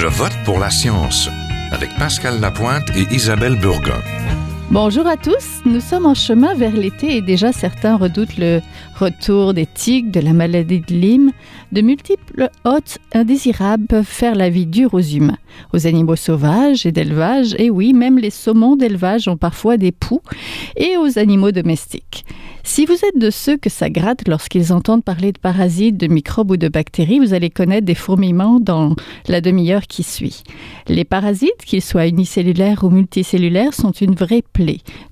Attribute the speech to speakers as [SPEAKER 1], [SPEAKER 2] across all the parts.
[SPEAKER 1] Je vote pour la science avec Pascal Lapointe et Isabelle Burgon.
[SPEAKER 2] Bonjour à tous, nous sommes en chemin vers l'été et déjà certains redoutent le retour des tiques, de la maladie de Lyme. De multiples hôtes indésirables peuvent faire la vie dure aux humains, aux animaux sauvages et d'élevage, et oui, même les saumons d'élevage ont parfois des poux, et aux animaux domestiques. Si vous êtes de ceux que ça gratte lorsqu'ils entendent parler de parasites, de microbes ou de bactéries, vous allez connaître des fourmillements dans la demi-heure qui suit. Les parasites, qu'ils soient unicellulaires ou multicellulaires, sont une vraie.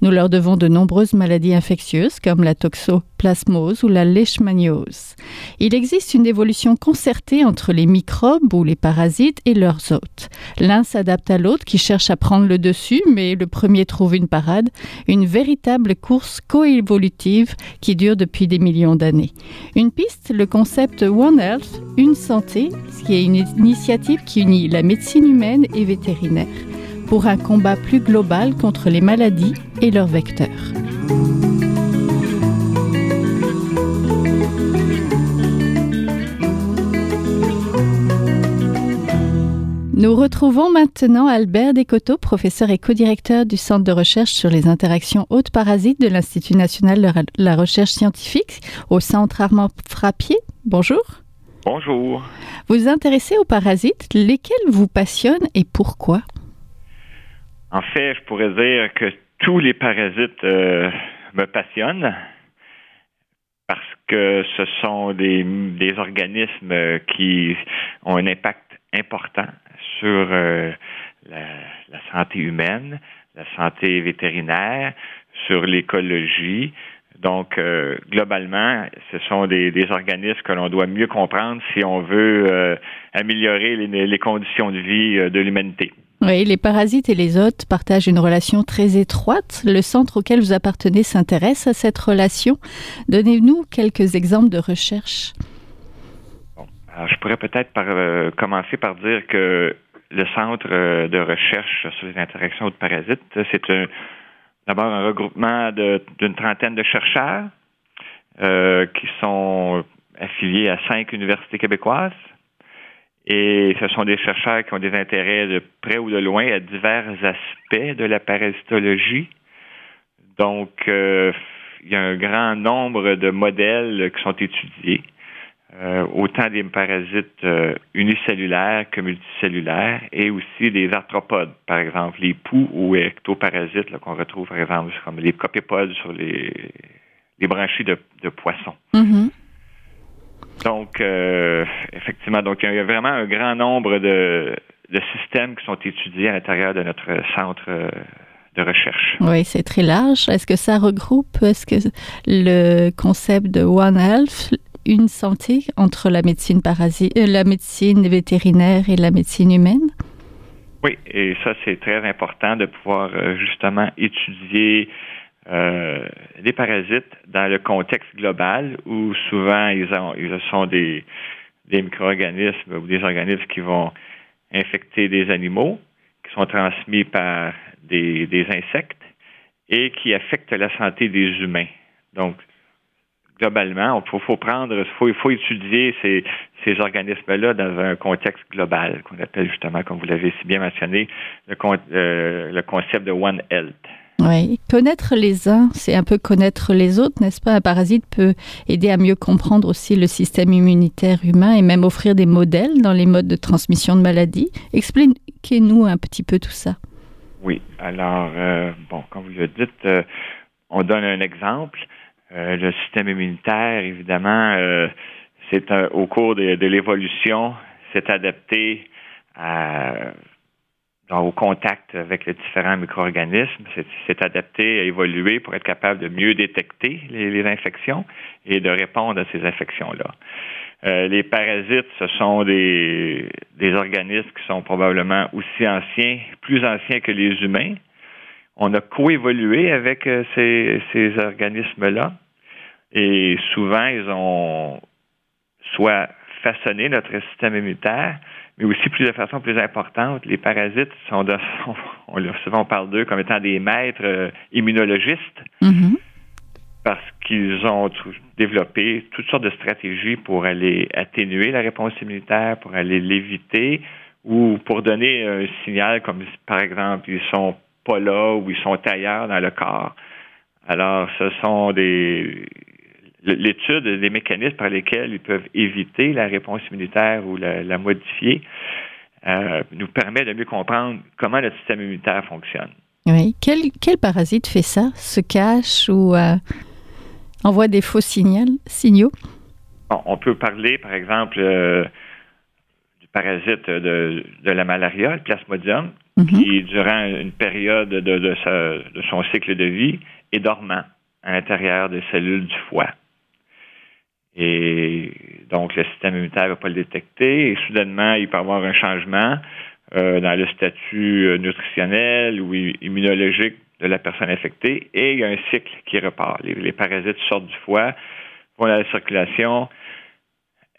[SPEAKER 2] Nous leur devons de nombreuses maladies infectieuses comme la toxoplasmose ou la leishmaniose. Il existe une évolution concertée entre les microbes ou les parasites et leurs hôtes. L'un s'adapte à l'autre qui cherche à prendre le dessus, mais le premier trouve une parade, une véritable course coévolutive qui dure depuis des millions d'années. Une piste, le concept One Health, une santé, qui est une initiative qui unit la médecine humaine et vétérinaire pour un combat plus global contre les maladies et leurs vecteurs. Nous retrouvons maintenant Albert Descoteaux, professeur et co-directeur du Centre de recherche sur les interactions hautes parasites de l'Institut national de la recherche scientifique au Centre Armand Frappier. Bonjour.
[SPEAKER 3] Bonjour.
[SPEAKER 2] Vous vous intéressez aux parasites, lesquels vous passionnent et pourquoi?
[SPEAKER 3] En fait, je pourrais dire que tous les parasites euh, me passionnent parce que ce sont des, organismes qui ont un impact important sur euh, la, santé humaine, la santé vétérinaire, sur l'écologie. Donc, euh, globalement, ce sont des, organismes que l'on doit mieux comprendre si on veut améliorer les, conditions de vie de l'humanité.
[SPEAKER 2] Oui, les parasites et les hôtes partagent une relation très étroite. Le centre auquel vous appartenez s'intéresse à cette relation. Donnez-nous quelques exemples de recherche.
[SPEAKER 3] je pourrais peut-être commencer par dire que le Centre euh, de recherche sur les interactions de parasites, c'est d'abord un regroupement d'une trentaine de chercheurs euh, qui sont affiliés à cinq universités québécoises. Et ce sont des chercheurs qui ont des intérêts de près ou de loin à divers aspects de la parasitologie. Donc, euh, il y a un grand nombre de modèles qui sont étudiés. Euh, autant des parasites euh, unicellulaires que multicellulaires et aussi des arthropodes, par exemple les poux ou ectoparasites qu'on retrouve par exemple comme les copépodes sur les, branchies de, poissons.
[SPEAKER 2] Mm-hmm.
[SPEAKER 3] Donc, euh, effectivement, donc il y a vraiment un grand nombre de, de systèmes qui sont étudiés à l'intérieur de notre centre de recherche.
[SPEAKER 2] Oui, c'est très large. Est-ce que ça regroupe, est-ce que le concept de One Health une santé entre la médecine parasite, euh, la médecine vétérinaire et la médecine humaine?
[SPEAKER 3] Oui, et ça c'est très important de pouvoir euh, justement étudier euh, les parasites dans le contexte global où souvent ils, ont, ils sont des, des micro-organismes ou des organismes qui vont infecter des animaux, qui sont transmis par des, des insectes et qui affectent la santé des humains. Donc, globalement, il faut, prendre, il faut, étudier ces, ces organismes-là dans un contexte global, qu'on appelle justement, comme vous l'avez si bien mentionné, le, euh, le concept de One Health.
[SPEAKER 2] Oui, connaître les uns, c'est un peu connaître les autres, n'est-ce pas? Un parasite peut aider à mieux comprendre aussi le système immunitaire humain et même offrir des modèles dans les modes de transmission de maladies. Expliquez-nous un petit peu tout ça.
[SPEAKER 3] Oui, alors, euh, bon, comme vous le dites, euh, on donne un exemple. Euh, le système immunitaire, évidemment, c'est au cours de, l'évolution, s'est adapté au contact avec les différents micro-organismes, s'est adapté à évoluer pour être capable de mieux détecter les, infections et de répondre à ces infections-là. Euh, les parasites, ce sont des, des organismes qui sont probablement aussi anciens, plus anciens que les humains, on a coévolué avec euh, ces, ces organismes-là et souvent, ils ont soit façonné notre système immunitaire, mais aussi plus de façon plus importante, les parasites sont, de, on, souvent on parle d'eux comme étant des maîtres euh, immunologistes
[SPEAKER 2] mm-hmm.
[SPEAKER 3] parce qu'ils ont développé toutes sortes de stratégies pour aller atténuer la réponse immunitaire, pour aller l'éviter ou pour donner un signal comme par exemple ils sont pas là ou ils sont ailleurs dans le corps. Alors, ce sont des l'étude des mécanismes par lesquels ils peuvent éviter la réponse immunitaire ou la, modifier euh, nous permet de mieux comprendre comment le système immunitaire fonctionne.
[SPEAKER 2] Oui. Quel, quel parasite fait ça? Se cache ou euh, envoie des faux signaux?
[SPEAKER 3] on peut parler, par exemple, euh, du parasite de, de, la malaria, le plasmodium, mhm. qui, durant une période de, de, de son cycle de vie, est dormant à l'intérieur des cellules du foie. Et donc, le système immunitaire ne va pas le détecter et soudainement, il peut y avoir un changement euh, dans le statut euh, nutritionnel ou immunologique de la personne infectée et il y a un cycle qui repart. Les, parasites sortent du foie, vont dans la circulation,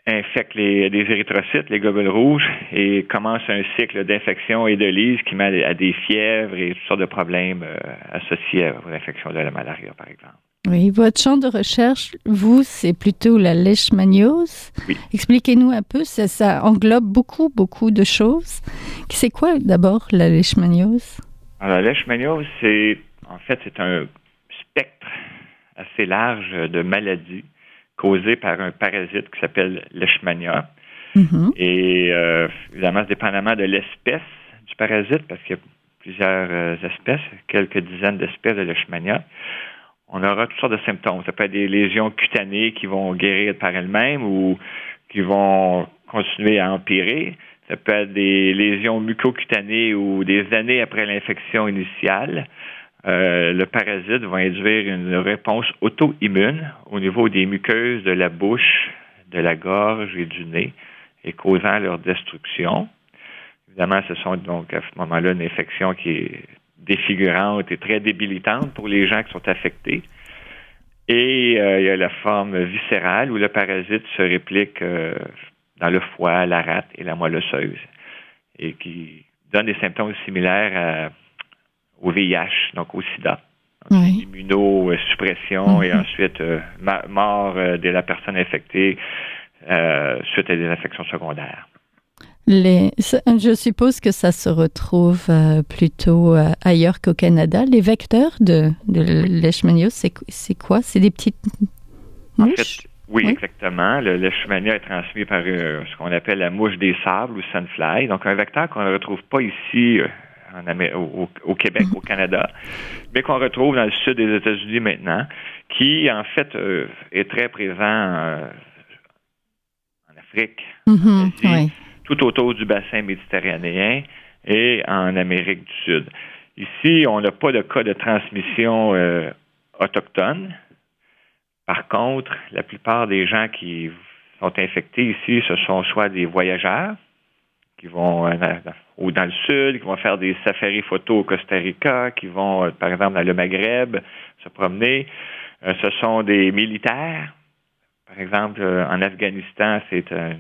[SPEAKER 3] infectent les, les érythrocytes, les globules rouges, et commence un cycle d'infection et de lyse qui mène à des fièvres et toutes sortes de problèmes euh, associés à l'infection de la malaria, par exemple.
[SPEAKER 2] Oui, votre champ de recherche, vous, c'est plutôt la leishmaniose. Oui. Expliquez-nous un peu, ça, ça, englobe beaucoup, beaucoup de choses. C'est quoi d'abord la leishmaniose?
[SPEAKER 3] Alors, la leishmaniose, c'est en fait, c'est un spectre assez large de maladies causées par un parasite qui s'appelle Leishmania. Mm-hmm. Et euh, évidemment, dépendamment de l'espèce du parasite, parce qu'il y a plusieurs euh, espèces, quelques dizaines d'espèces de Leishmania, on aura toutes sortes de symptômes. Ça peut être des lésions cutanées qui vont guérir par elles-mêmes ou qui vont continuer à empirer. Ça peut être des lésions mucocutanées ou des années après l'infection initiale. Euh, le parasite va induire une réponse auto-immune au niveau des muqueuses de la bouche, de la gorge et du nez et causant leur destruction. Évidemment, ce sont donc à ce moment-là une infection qui est défigurante et très débilitante pour les gens qui sont affectés. Et euh, il y a la forme viscérale où le parasite se réplique euh, dans le foie, la rate et la moelle osseuse et qui donne des symptômes similaires au VIH, donc au sida. Immunosuppression et mhm. ensuite euh, mort de la personne infectée suite à des infections secondaires.
[SPEAKER 2] Les, je suppose que ça se retrouve euh, plutôt euh, ailleurs qu'au Canada. Les vecteurs de, de leishmaniose, c'est quoi? C'est des petites
[SPEAKER 3] mouches? oui, exactement. Le leishmania est transmis par euh, ce qu'on appelle la mouche des sables ou sunfly. Donc, un vecteur qu'on ne retrouve pas ici en au, Québec, au Canada, mais qu'on retrouve dans le sud des États-Unis maintenant, qui, en fait, est très présent en Afrique,
[SPEAKER 2] mm-hmm. oui
[SPEAKER 3] tout autour du bassin méditerranéen et en Amérique du Sud. Ici, on n'a pas de cas de transmission euh, autochtone. Par contre, la plupart des gens qui sont infectés ici, ce sont soit des voyageurs qui vont euh, ou dans le sud, qui vont faire des safaris photos au Costa Rica, qui vont, euh, par exemple, dans le Maghreb, se promener. ce sont des militaires. Par exemple, en Afghanistan, c'est un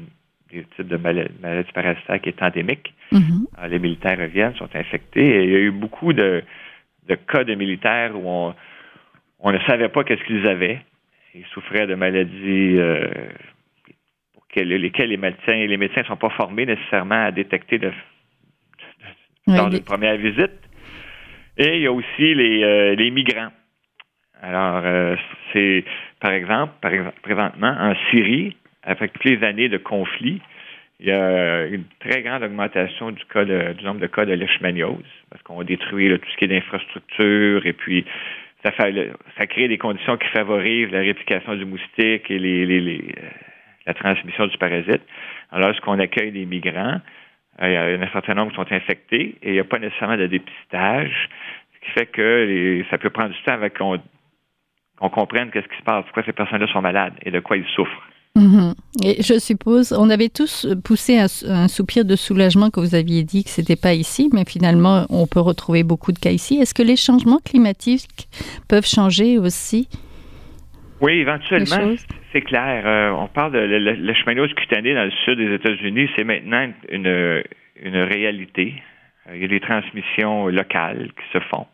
[SPEAKER 3] des types de maladies, parasitaires qui est endémique.
[SPEAKER 2] Mm-hmm.
[SPEAKER 3] Euh, les militaires reviennent, sont infectés. Et il y a eu beaucoup de, cas de militaires où on, ne savait pas qu'est-ce qu'ils avaient. Ils souffraient de maladies euh, pour lesquelles les médecins les médecins ne sont pas formés nécessairement à détecter de, dans une première visite. Et il y a aussi les, euh, les migrants. Alors, c'est, par exemple, par exemple, présentement, en Syrie, avec toutes les années de conflit, il y a une très grande augmentation du, cas du nombre de cas de leishmaniose, parce qu'on détruit tout ce qui est d'infrastructure, et puis ça, fait, ça crée des conditions qui favorisent la réplication du moustique et les, la transmission du parasite. Alors, lorsqu'on accueille des migrants, euh, il y a un certain nombre qui sont infectés et il n'y a pas nécessairement de dépistage, ce qui fait que ça peut prendre du temps avec qu'on comprenne qu'est-ce qui se passe, pourquoi ces personnes-là sont malades et de quoi ils souffrent.
[SPEAKER 2] Mhm. Et je suppose, on avait tous poussé un, soupir de soulagement quand vous aviez dit que c'était pas ici, mais finalement, on peut retrouver beaucoup de cas ici. Est-ce que les changements climatiques peuvent changer aussi?
[SPEAKER 3] Oui, éventuellement, c'est clair. Euh, on parle de la cheminose cutanée dans le sud des États-Unis, c'est maintenant une, une réalité. Euh, il y a des transmissions locales qui se font.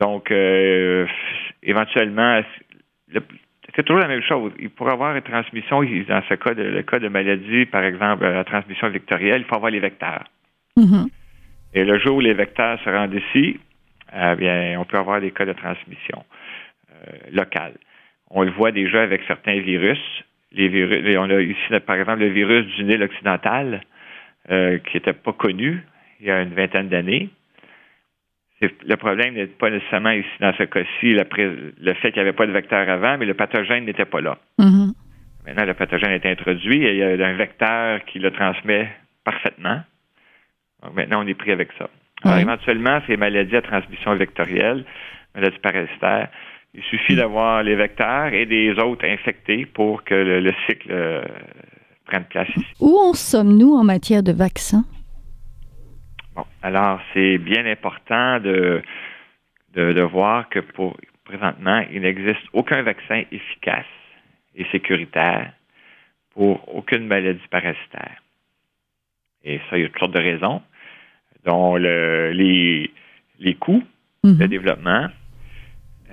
[SPEAKER 3] Donc, euh, éventuellement, le, c'est toujours la même chose. Il pourrait avoir une transmission, dans ce cas de, le cas de maladie, par exemple, la transmission vectorielle, il faut avoir les vecteurs. Mm-hmm. Et le jour où les vecteurs se rendent ici, eh bien, on peut avoir des cas de transmission euh, locale. On le voit déjà avec certains virus. Les virus, on a ici, par exemple, le virus du Nil occidental, euh, qui n'était pas connu il y a une vingtaine d'années. Le problème n'est pas nécessairement ici, dans ce cas-ci, le, fait qu'il n'y avait pas de vecteur avant, mais le pathogène n'était pas là. Mm-hmm. Maintenant, le pathogène est introduit et il y a un vecteur qui le transmet parfaitement. Donc, maintenant, on est pris avec ça. Alors, éventuellement, ces maladies à transmission vectorielle, maladies parasitaires, il suffit d'avoir les vecteurs et des autres infectés pour que le, cycle euh, prenne place ici.
[SPEAKER 2] Où en sommes-nous en matière de vaccins?
[SPEAKER 3] Bon, alors c'est bien important de, de, voir que pour présentement, il n'existe aucun vaccin efficace et sécuritaire pour aucune maladie parasitaire. Et ça, il y a toutes sortes de raisons, dont le, les, les coûts de mhm. développement,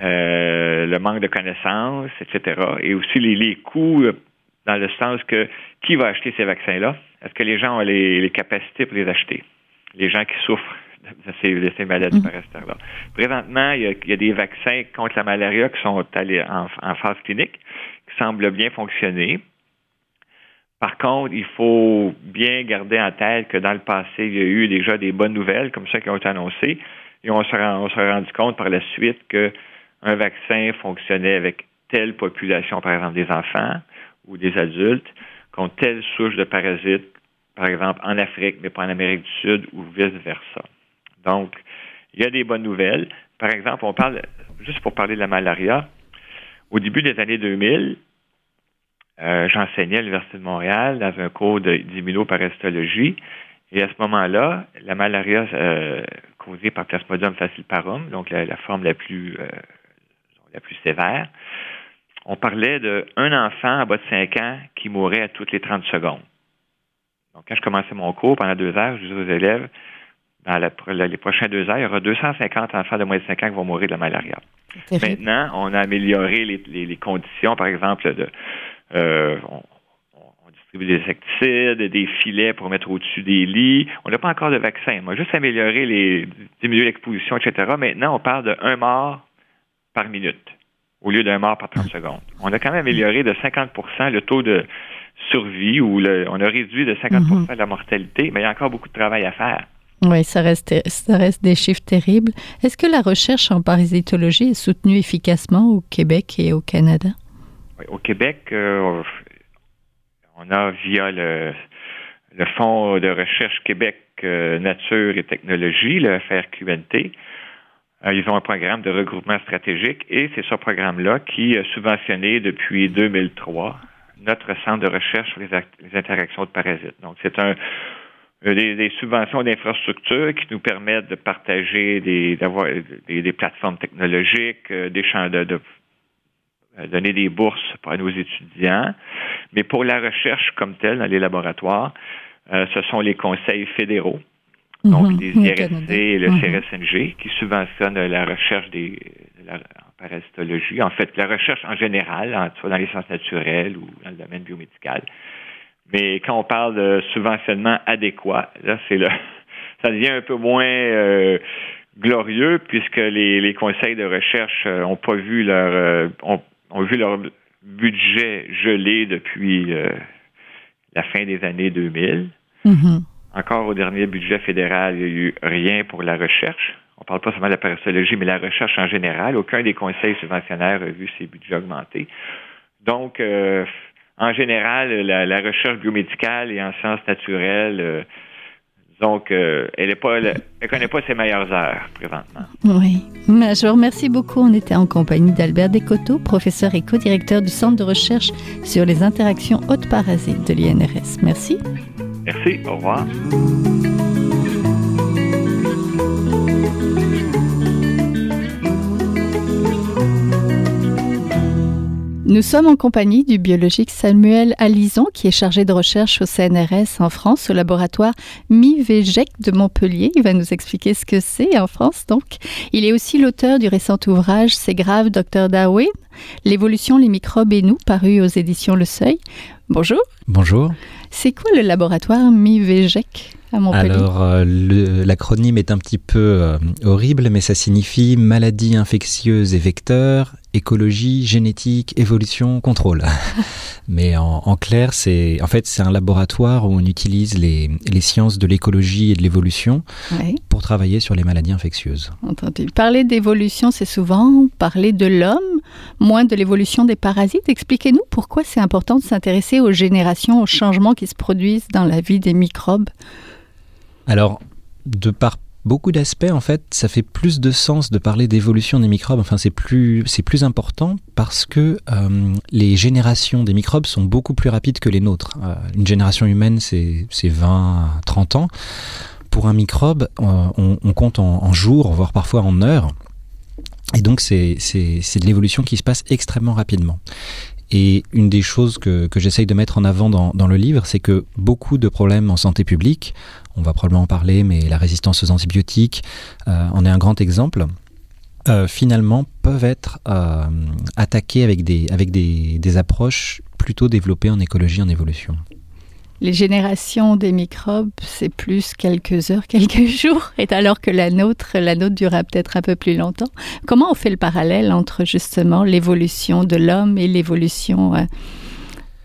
[SPEAKER 3] euh, le manque de connaissances, etc. Et aussi les, coûts euh, dans le sens que qui va acheter ces vaccins-là? Est-ce que les gens ont les, capacités pour les acheter? Les gens qui souffrent de ces, maladies mm. parasitaires-là. Présentement, il y, a, des vaccins contre la malaria qui sont allés en, en phase clinique, qui semblent bien fonctionner. Par contre, il faut bien garder en tête que dans le passé, il y a eu déjà des bonnes nouvelles comme ça qui ont été annoncées. Et on s'est rendu compte par la suite que un vaccin fonctionnait avec telle population, par exemple des enfants ou des adultes, contre telle souche de parasites, par exemple en Afrique, mais pas en Amérique du Sud ou vice-versa. Donc, il y a des bonnes nouvelles. Par exemple, on parle, juste pour parler de la malaria, au début des années 2000, euh, j'enseignais à l'Université de Montréal dans un cours d'immunoparasitologie. Et à ce moment-là, la malaria euh, causée par Plasmodium falciparum, donc la, forme la plus euh, la plus sévère, on parlait d'un enfant à bas de 5 ans qui mourrait à toutes les 30 secondes. Donc, quand je commençais mon cours, pendant deux heures, je disais aux élèves, dans les prochains deux heures, il y aura 250 enfants de moins de 5 ans qui vont mourir de la malaria. Maintenant, on a amélioré les, conditions, par exemple, de, euh, on, distribue des insecticides, des filets pour mettre au-dessus des lits. On n'a pas encore de vaccin. On a juste amélioré les, diminuer l'exposition, etc. Maintenant, on parle de un mort par minute au lieu d'un mort par 30 secondes. On a quand même amélioré de 50% le taux de survie ou on a réduit de 50 mhm. la mortalité, mais il y a encore beaucoup de travail à faire.
[SPEAKER 2] Oui, ça reste, ça reste des chiffres terribles. Est-ce que la recherche en parasitologie est soutenue efficacement au Québec et au Canada?
[SPEAKER 3] Oui, au Québec, euh, on a via le, le Fonds de recherche Québec euh, Nature et Technologie, le FRQNT, euh, ils ont un programme de regroupement stratégique et c'est ce programme-là qui a subventionné depuis 2003 notre centre de recherche sur les, interactions de parasites. Donc, c'est un euh, des, subventions d'infrastructures qui nous permettent de partager des d'avoir des, plateformes technologiques, euh, des champs de, de, donner des bourses à nos étudiants. Mais pour la recherche comme telle dans les laboratoires, ce sont les conseils fédéraux donc mhm. les IRSC et le mhm. CRSNG, qui subventionnent la recherche des, parasitologie, en fait, la recherche en général, soit dans les sciences naturelles ou dans le domaine biomédical. Mais quand on parle de subventionnement adéquat, là, c'est le, ça devient un peu moins euh, glorieux puisque les, conseils de recherche n'ont euh, pas vu leur, euh, ont, vu leur budget gelé depuis la fin des années 2000. Encore au dernier budget fédéral, il n'y a eu rien pour la recherche. On ne parle pas seulement de la parasitologie, mais la recherche en général. Aucun des conseils subventionnaires a vu ses budgets augmenter. Donc, euh, en général, la, recherche biomédicale et en sciences naturelles, euh, donc, euh, elle ne connaît pas ses meilleures heures présentement.
[SPEAKER 2] Oui. Je vous remercie beaucoup. On était en compagnie d'Albert Descoteaux, professeur et co-directeur du Centre de recherche sur les interactions hautes parasites de l'INRS. Merci.
[SPEAKER 3] Merci, au revoir.
[SPEAKER 2] Nous sommes en compagnie du biologiste Samuel Alison, qui est chargé de recherche au CNRS en France, au laboratoire MIVEGEC de Montpellier. Il va nous expliquer ce que c'est en France, donc. Il est aussi l'auteur du récent ouvrage C'est grave, Dr Darwin, L'évolution, les microbes et nous, paru aux éditions Le Seuil. Bonjour.
[SPEAKER 4] Bonjour.
[SPEAKER 2] C'est quoi le laboratoire MIVEGEC à Montpellier?
[SPEAKER 4] Alors, euh, l'acronyme est un petit peu euh, horrible, mais ça signifie maladie infectieuse et vecteurs, écologie, génétique, évolution, contrôle. mais en, clair, c'est en fait c'est un laboratoire où on utilise les, les sciences de l'écologie et de l'évolution pour travailler sur les maladies infectieuses.
[SPEAKER 2] Entendu. Parler d'évolution, c'est souvent parler de l'homme, moins de l'évolution des parasites. Expliquez-nous pourquoi c'est important de s'intéresser aux générations, aux changements qui se produisent dans la vie des microbes.
[SPEAKER 4] Alors, de par beaucoup d'aspects, en fait, ça fait plus de sens de parler d'évolution des microbes. Enfin, c'est plus, c'est plus important parce que euh, les générations des microbes sont beaucoup plus rapides que les nôtres. Euh, une génération humaine, c'est 20 30 ans. Pour un microbe, euh, on, compte en, jours, voire parfois en heures. Et donc, c'est de l'évolution qui se passe extrêmement rapidement. Et une des choses que, que j'essaye de mettre en avant dans, dans le livre, c'est que beaucoup de problèmes en santé publique, on va probablement en parler, mais la résistance aux antibiotiques euh, en est un grand exemple. Euh, finalement, peuvent être euh, attaqués avec, des, avec des, des approches plutôt développées en écologie, en évolution
[SPEAKER 2] les générations des microbes, c'est plus quelques heures, quelques jours, et alors que la nôtre, la nôtre durera peut-être un peu plus longtemps. Comment on fait le parallèle entre justement l'évolution de l'homme et l'évolution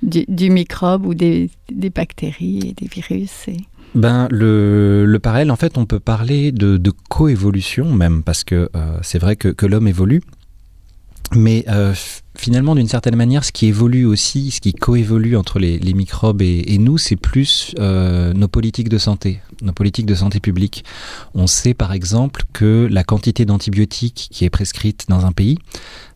[SPEAKER 2] du, microbe ou des, des, bactéries et des virus
[SPEAKER 4] ben, le, le parallèle, en fait, on peut parler de, de coévolution même, parce que euh, c'est vrai que, que l'homme évolue. Mais euh, finalement, d'une certaine manière, ce qui évolue aussi, ce qui coévolue entre les, les microbes et, et nous, c'est plus euh, nos politiques de santé, nos politiques de santé publique. On sait par exemple que la quantité d'antibiotiques qui est prescrite dans un pays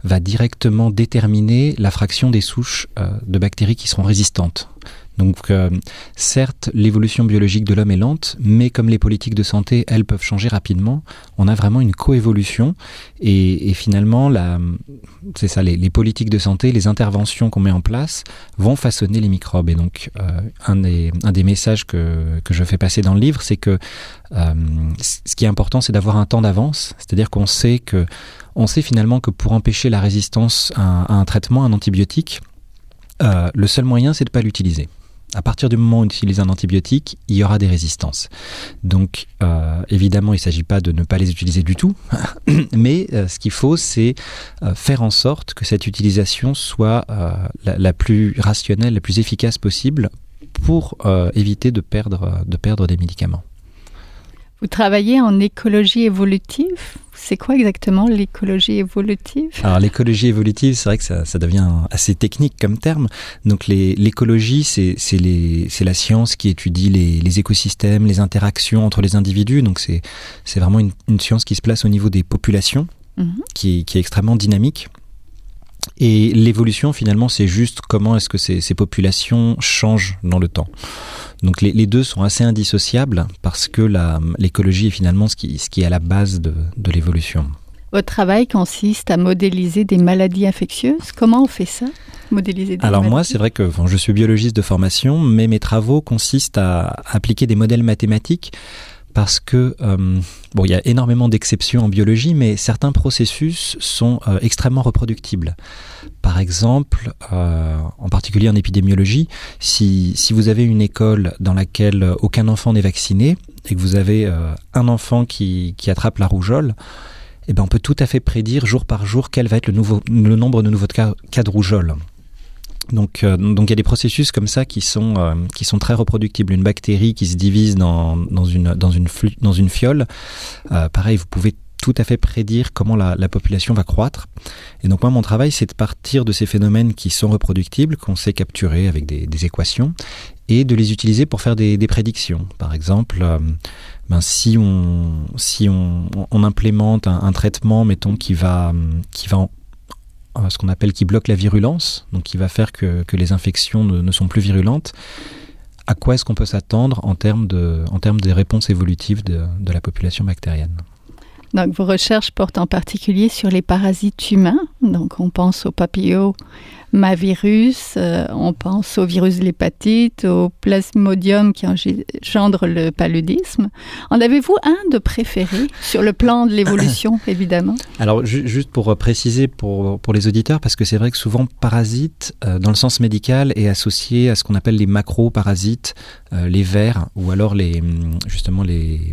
[SPEAKER 4] va directement déterminer la fraction des souches euh, de bactéries qui seront résistantes. Donc euh, certes, l'évolution biologique de l'homme est lente, mais comme les politiques de santé, elles peuvent changer rapidement, on a vraiment une coévolution. Et, et finalement, c'est ça, les, les, politiques de santé, les interventions qu'on met en place vont façonner les microbes. Et donc euh, un, des, un des messages que, que je fais passer dans le livre, c'est que euh, ce qui est important, c'est d'avoir un temps d'avance, c'est-à-dire qu'on sait que on sait finalement que pour empêcher la résistance à, à un traitement, un antibiotique, euh, le seul moyen, c'est de ne pas l'utiliser à partir du moment où on utilise un antibiotique, il y aura des résistances. Donc, euh, évidemment, il ne s'agit pas de ne pas les utiliser du tout, mais euh, ce qu'il faut, c'est euh, faire en sorte que cette utilisation soit la, plus rationnelle, la plus efficace possible pour éviter de perdre des médicaments.
[SPEAKER 2] Vous travaillez en écologie évolutive C'est quoi exactement l'écologie évolutive?
[SPEAKER 4] Alors l'écologie évolutive, c'est vrai que ça, ça, devient assez technique comme terme. Donc l'écologie, c'est la science qui étudie les, les, écosystèmes, les interactions entre les individus. Donc c'est vraiment une, une, science qui se place au niveau des populations, qui, qui est extrêmement dynamique. Et l'évolution, finalement, c'est juste comment est-ce que ces, ces, populations changent dans le temps. Donc les, les deux sont assez indissociables parce que l'écologie est finalement ce qui, ce qui est à la base de, de l'évolution.
[SPEAKER 2] Votre travail consiste à modéliser des maladies infectieuses. Comment on fait ça modéliser des
[SPEAKER 4] Alors
[SPEAKER 2] maladies
[SPEAKER 4] moi, c'est vrai que bon, je suis biologiste de formation, mais mes travaux consistent à appliquer des modèles mathématiques parce que euh, il y a énormément d'exceptions en biologie, mais certains processus sont euh, extrêmement reproductibles. Par exemple, euh, en particulier en épidémiologie, si, vous avez une école dans laquelle aucun enfant n'est vacciné et que vous avez un enfant qui, attrape la rougeole, eh ben on peut tout à fait prédire jour par jour quel va être le, nombre de nouveaux cas de rougeole. Donc, euh, donc il y a des processus comme ça qui sont euh, qui sont très reproductibles. Une bactérie qui se divise dans, dans une dans une fiole, euh, pareil, vous pouvez tout à fait prédire comment la, la population va croître. Et donc moi, mon travail, c'est de partir de ces phénomènes qui sont reproductibles, qu'on sait capturer avec des, équations, et de les utiliser pour faire des, prédictions. Par exemple, ben, si on si on, implémente un, un traitement, mettons, qui va qui va ce qu'on appelle qui bloque la virulence, donc qui va faire que, les infections ne, sont plus virulentes. À quoi est-ce qu'on peut s'attendre en termes de, des réponses évolutives de, de la population bactérienne?
[SPEAKER 2] Donc vos recherches portent en particulier sur les parasites humains. Donc on pense aux papillots mavirus, euh, on pense au virus de l'hépatite, au plasmodium qui engendre le paludisme. En avez-vous un de préféré sur le plan de l'évolution, évidemment?
[SPEAKER 4] Alors, juste pour préciser pour, pour les auditeurs, parce que c'est vrai que souvent parasite, euh, dans le sens médical, est associé à ce qu'on appelle les macro-parasites, euh, les vers, ou alors les, justement les,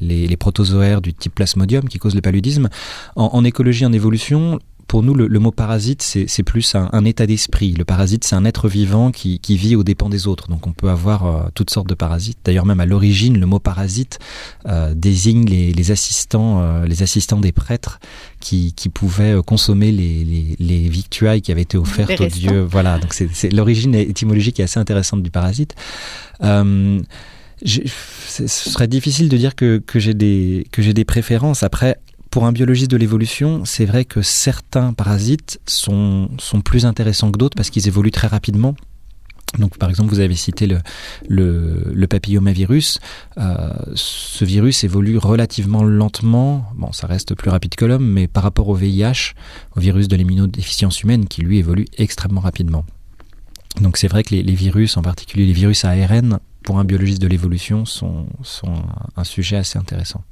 [SPEAKER 4] les, protozoaires du type plasmodium qui causent le paludisme. en écologie, en évolution, pour nous, le, mot parasite, c'est plus un, état d'esprit. Le parasite, c'est un être vivant qui, vit aux dépens des autres. Donc on peut avoir euh, toutes sortes de parasites. D'ailleurs, même à l'origine, le mot parasite euh, désigne les, assistants, euh, les assistants des prêtres qui, pouvaient consommer les, les, victuailles qui avaient été offertes aux dieux. Voilà. Donc c'est l'origine étymologique est assez intéressante du parasite. ce serait difficile de dire que, que j'ai des que j'ai des préférences. Après, pour un biologiste de l'évolution, c'est vrai que certains parasites sont, sont plus intéressants que d'autres parce qu'ils évoluent très rapidement. Donc, par exemple, vous avez cité le, le, papillomavirus. Euh, ce virus évolue relativement lentement. Bon, ça reste plus rapide que l'homme, mais par rapport au VIH, au virus de l'immunodéficience humaine, qui lui évolue extrêmement rapidement. Donc, c'est vrai que les, virus, en particulier les virus ARN, pour un biologiste de l'évolution, sont, sont un sujet assez intéressant.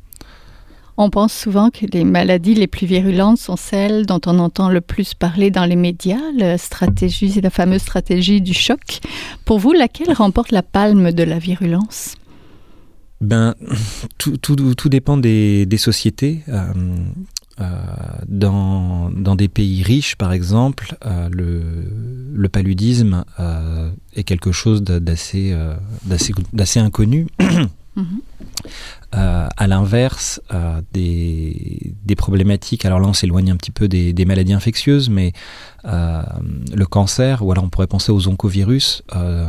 [SPEAKER 2] On pense souvent que les maladies les plus virulentes sont celles dont on entend le plus parler dans les médias, la stratégie, la fameuse stratégie du choc. Pour vous, laquelle remporte la palme de la virulence?
[SPEAKER 4] Ben, tout, tout, dépend des, sociétés. Euh, euh, dans, dans, des pays riches, par exemple, euh, le, le, paludisme est quelque chose d'assez d'assez inconnu. Mhm. Euh, à l'inverse, euh, des, des, problématiques, alors là on s'éloigne un petit peu des, des maladies infectieuses, mais euh, le cancer, ou alors on pourrait penser aux oncovirus, euh,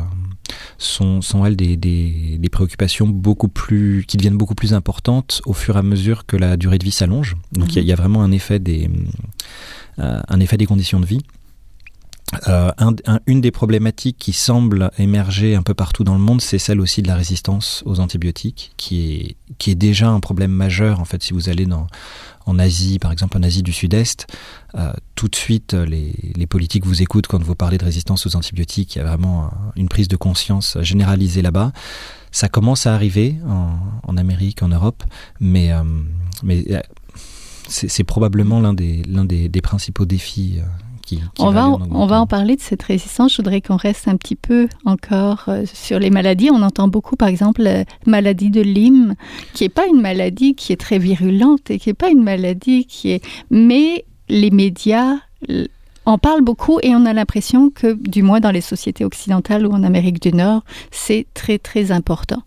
[SPEAKER 4] sont, sont elles des, préoccupations beaucoup plus, qui deviennent beaucoup plus importantes au fur et à mesure que la durée de vie s'allonge. Donc il y, y, a vraiment un effet des, un effet des conditions de vie. Euh, un, une des problématiques qui semble émerger un peu partout dans le monde, c'est celle aussi de la résistance aux antibiotiques, qui est, qui est déjà un problème majeur. En fait, si vous allez dans, en Asie, par exemple en Asie du Sud-Est, euh, tout de suite, les, les, politiques vous écoutent quand vous parlez de résistance aux antibiotiques. Il y a vraiment une prise de conscience généralisée là-bas. Ça commence à arriver en, en Amérique, en Europe, mais, euh, mais euh, c'est probablement l'un des, l'un des, des, principaux défis
[SPEAKER 2] on, va, en, on va en parler de cette résistance. Je voudrais qu'on reste un petit peu encore euh, sur les maladies. On entend beaucoup, par exemple, la maladie de Lyme, qui n'est pas une maladie qui est très virulente et qui n'est pas une maladie qui est... Mais les médias en parlent beaucoup et on a l'impression que, du moins dans les sociétés occidentales ou en Amérique du Nord, c'est très très important.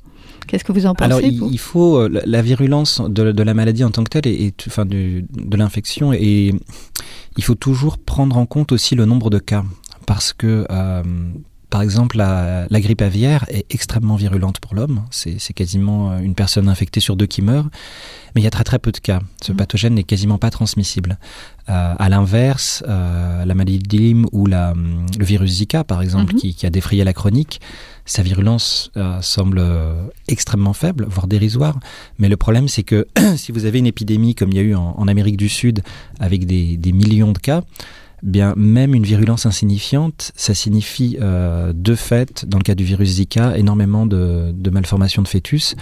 [SPEAKER 2] Qu'est-ce que vous en pensez
[SPEAKER 4] Alors, il, faut euh, la virulence de, la maladie en tant que telle, et, enfin de l'infection, et il faut toujours prendre en compte aussi le nombre de cas, parce que euh, par exemple, la, grippe aviaire est extrêmement virulente pour l'homme. C'est quasiment une personne infectée sur deux qui meurt. Mais il y a très très peu de cas. Ce mmh. pathogène n'est quasiment pas transmissible. Euh, à l'inverse, la maladie de Lyme ou la, le virus Zika, par exemple, mmh. qui, qui, a défrayé la chronique, sa virulence euh, semble euh, extrêmement faible, voire dérisoire. Mais le problème, c'est que si vous avez une épidémie comme il y a eu en, Amérique du Sud, avec des, millions de cas, bien même une virulence insignifiante, ça signifie euh, de fait, dans le cas du virus Zika, énormément de, malformations de fœtus,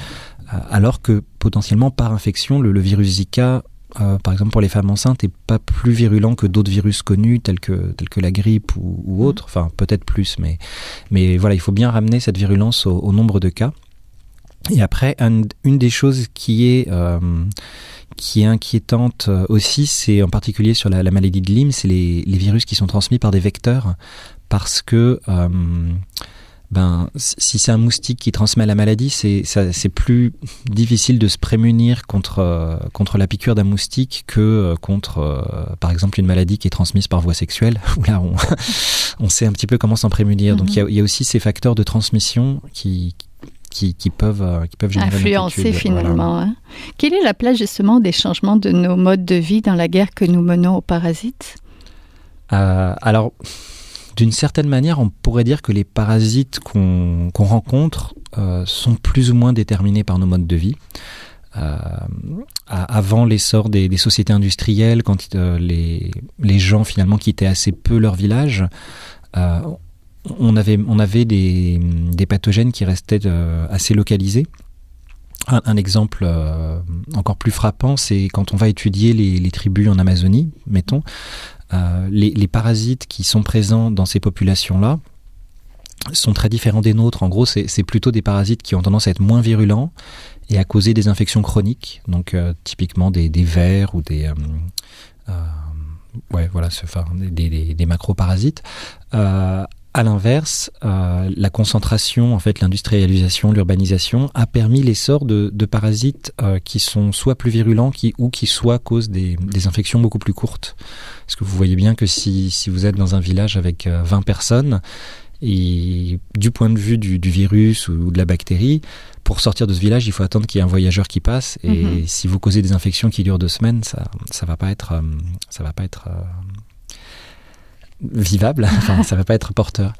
[SPEAKER 4] alors que potentiellement par infection, le virus Zika euh, par exemple pour les femmes enceintes, est pas plus virulent que d'autres virus connus tels que, tels que la grippe ou, ou autres. Enfin, peut-être plus, mais, mais voilà, il faut bien ramener cette virulence au, nombre de cas. Et après, une des choses qui est, euh, qui est inquiétante euh, aussi, c'est en particulier sur la, maladie de Lyme, c'est les, les, virus qui sont transmis par des vecteurs, parce que ben, si c'est un moustique qui transmet la maladie, c'est plus difficile de se prémunir contre euh, contre la piqûre d'un moustique que euh, contre, euh, par exemple, une maladie qui est transmise par voie sexuelle, où là on on sait un petit peu comment s'en prémunir. Donc il y, a, y, a, aussi ces facteurs de transmission qui qui, qui, peuvent, qui peuvent générer
[SPEAKER 2] influencer finalement. Hein. Quelle est la place justement des changements de nos modes de vie dans la guerre que nous menons aux parasites?
[SPEAKER 4] Alors d'une certaine manière, on pourrait dire que les parasites qu'on rencontre euh, sont plus ou moins déterminés par nos modes de vie. avant l'essor des, sociétés industrielles, quand les, les gens finalement quittaient assez peu leur village, on avait, des, pathogènes qui restaient assez localisés. Un, exemple euh, encore plus frappant, c'est quand on va étudier les, tribus en Amazonie, mettons, euh, les, parasites qui sont présents dans ces populations-là sont très différents des nôtres. En gros, c'est plutôt des parasites qui ont tendance à être moins virulents et à causer des infections chroniques, donc euh, typiquement des, vers ou des enfin, des, des, des macroparasites. À l'inverse, euh, la concentration, en fait, l'industrialisation, l'urbanisation a permis l'essor de, parasites euh, qui sont soit plus virulents qui, ou qui soit causent des, des, infections beaucoup plus courtes. Parce que vous voyez bien que si, si vous êtes dans un village avec 20 euh, personnes, et du point de vue du, du, virus ou de la bactérie, pour sortir de ce village, il faut attendre qu'il y ait un voyageur qui passe. Et mhm. si vous causez des infections qui durent deux semaines, ça, ça va pas être, ça va pas être vivable, enfin ça va pas être porteur.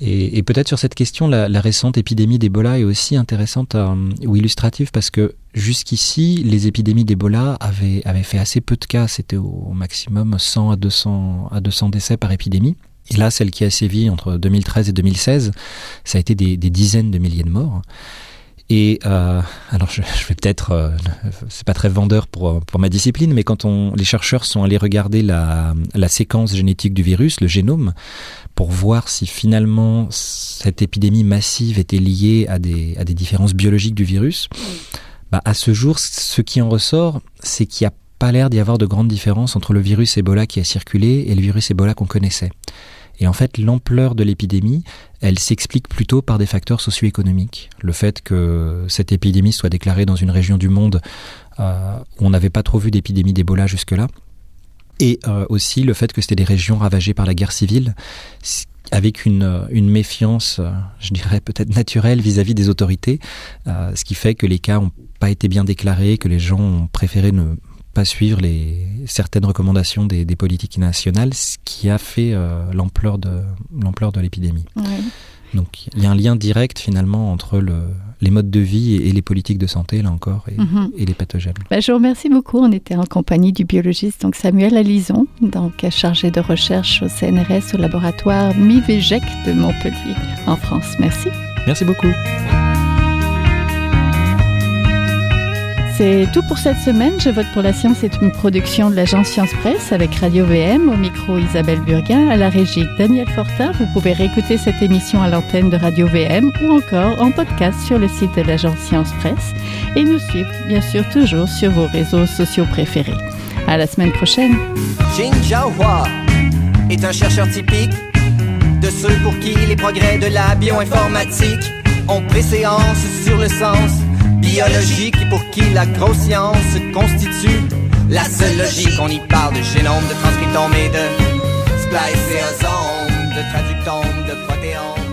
[SPEAKER 4] Et, peut-être sur cette question, la, récente épidémie d'Ebola est aussi intéressante euh, ou illustrative parce que jusqu'ici, les épidémies d'Ebola avaient, fait assez peu de cas, c'était au, maximum 100 à 200, à 200 décès par épidémie. Et là, celle qui a sévi entre 2013 et 2016, ça a été des dizaines de milliers de morts. Et euh, alors, je, vais peut-être, euh, c'est pas très vendeur pour pour ma discipline, mais quand on, les chercheurs sont allés regarder la, la séquence génétique du virus, le génome, pour voir si finalement cette épidémie massive était liée à des à des différences biologiques du virus, bah à ce jour, ce qui en ressort, c'est qu'il n'y a pas l'air d'y avoir de grandes différences entre le virus Ebola qui a circulé et le virus Ebola qu'on connaissait. Et en fait, l'ampleur de l'épidémie, elle s'explique plutôt par des facteurs socio-économiques. Le fait que cette épidémie soit déclarée dans une région du monde euh, où on n'avait pas trop vu d'épidémie d'Ebola jusque-là. Et euh, aussi le fait que c'était des régions ravagées par la guerre civile, avec une, une méfiance, je dirais peut-être naturelle vis-à-vis des autorités, euh, ce qui fait que les cas n'ont pas été bien déclarés, que les gens ont préféré ne pas suivre les certaines recommandations des, politiques nationales, ce qui a fait euh, l'ampleur de l'ampleur de l'épidémie. Donc il y a un lien direct finalement entre le, les modes de vie et, les politiques de santé, là encore, et, mhm. les pathogènes.
[SPEAKER 2] Bah, je vous remercie beaucoup. On était en compagnie du biologiste donc Samuel Alison, donc chargé de recherche au CNRS au laboratoire MIVEGEC de Montpellier en France. Merci.
[SPEAKER 4] Merci beaucoup.
[SPEAKER 2] C'est tout pour cette semaine. Je vote pour la science est une production de l'agence Science Presse avec Radio VM, au micro Isabelle Burguin, à la régie Daniel Fortin. Vous pouvez réécouter cette émission à l'antenne de Radio VM ou encore en podcast sur le site de l'agence Science Presse et nous suivre bien sûr toujours sur vos réseaux sociaux préférés. À la semaine prochaine.
[SPEAKER 5] Est un chercheur typique de ceux pour qui les progrès de la bioinformatique ont préséance sur le sens biologique pour qui la grosse science constitue la seule logique. On y parle de génome, de transcriptome et de spliceosome, de traductome, de protéome.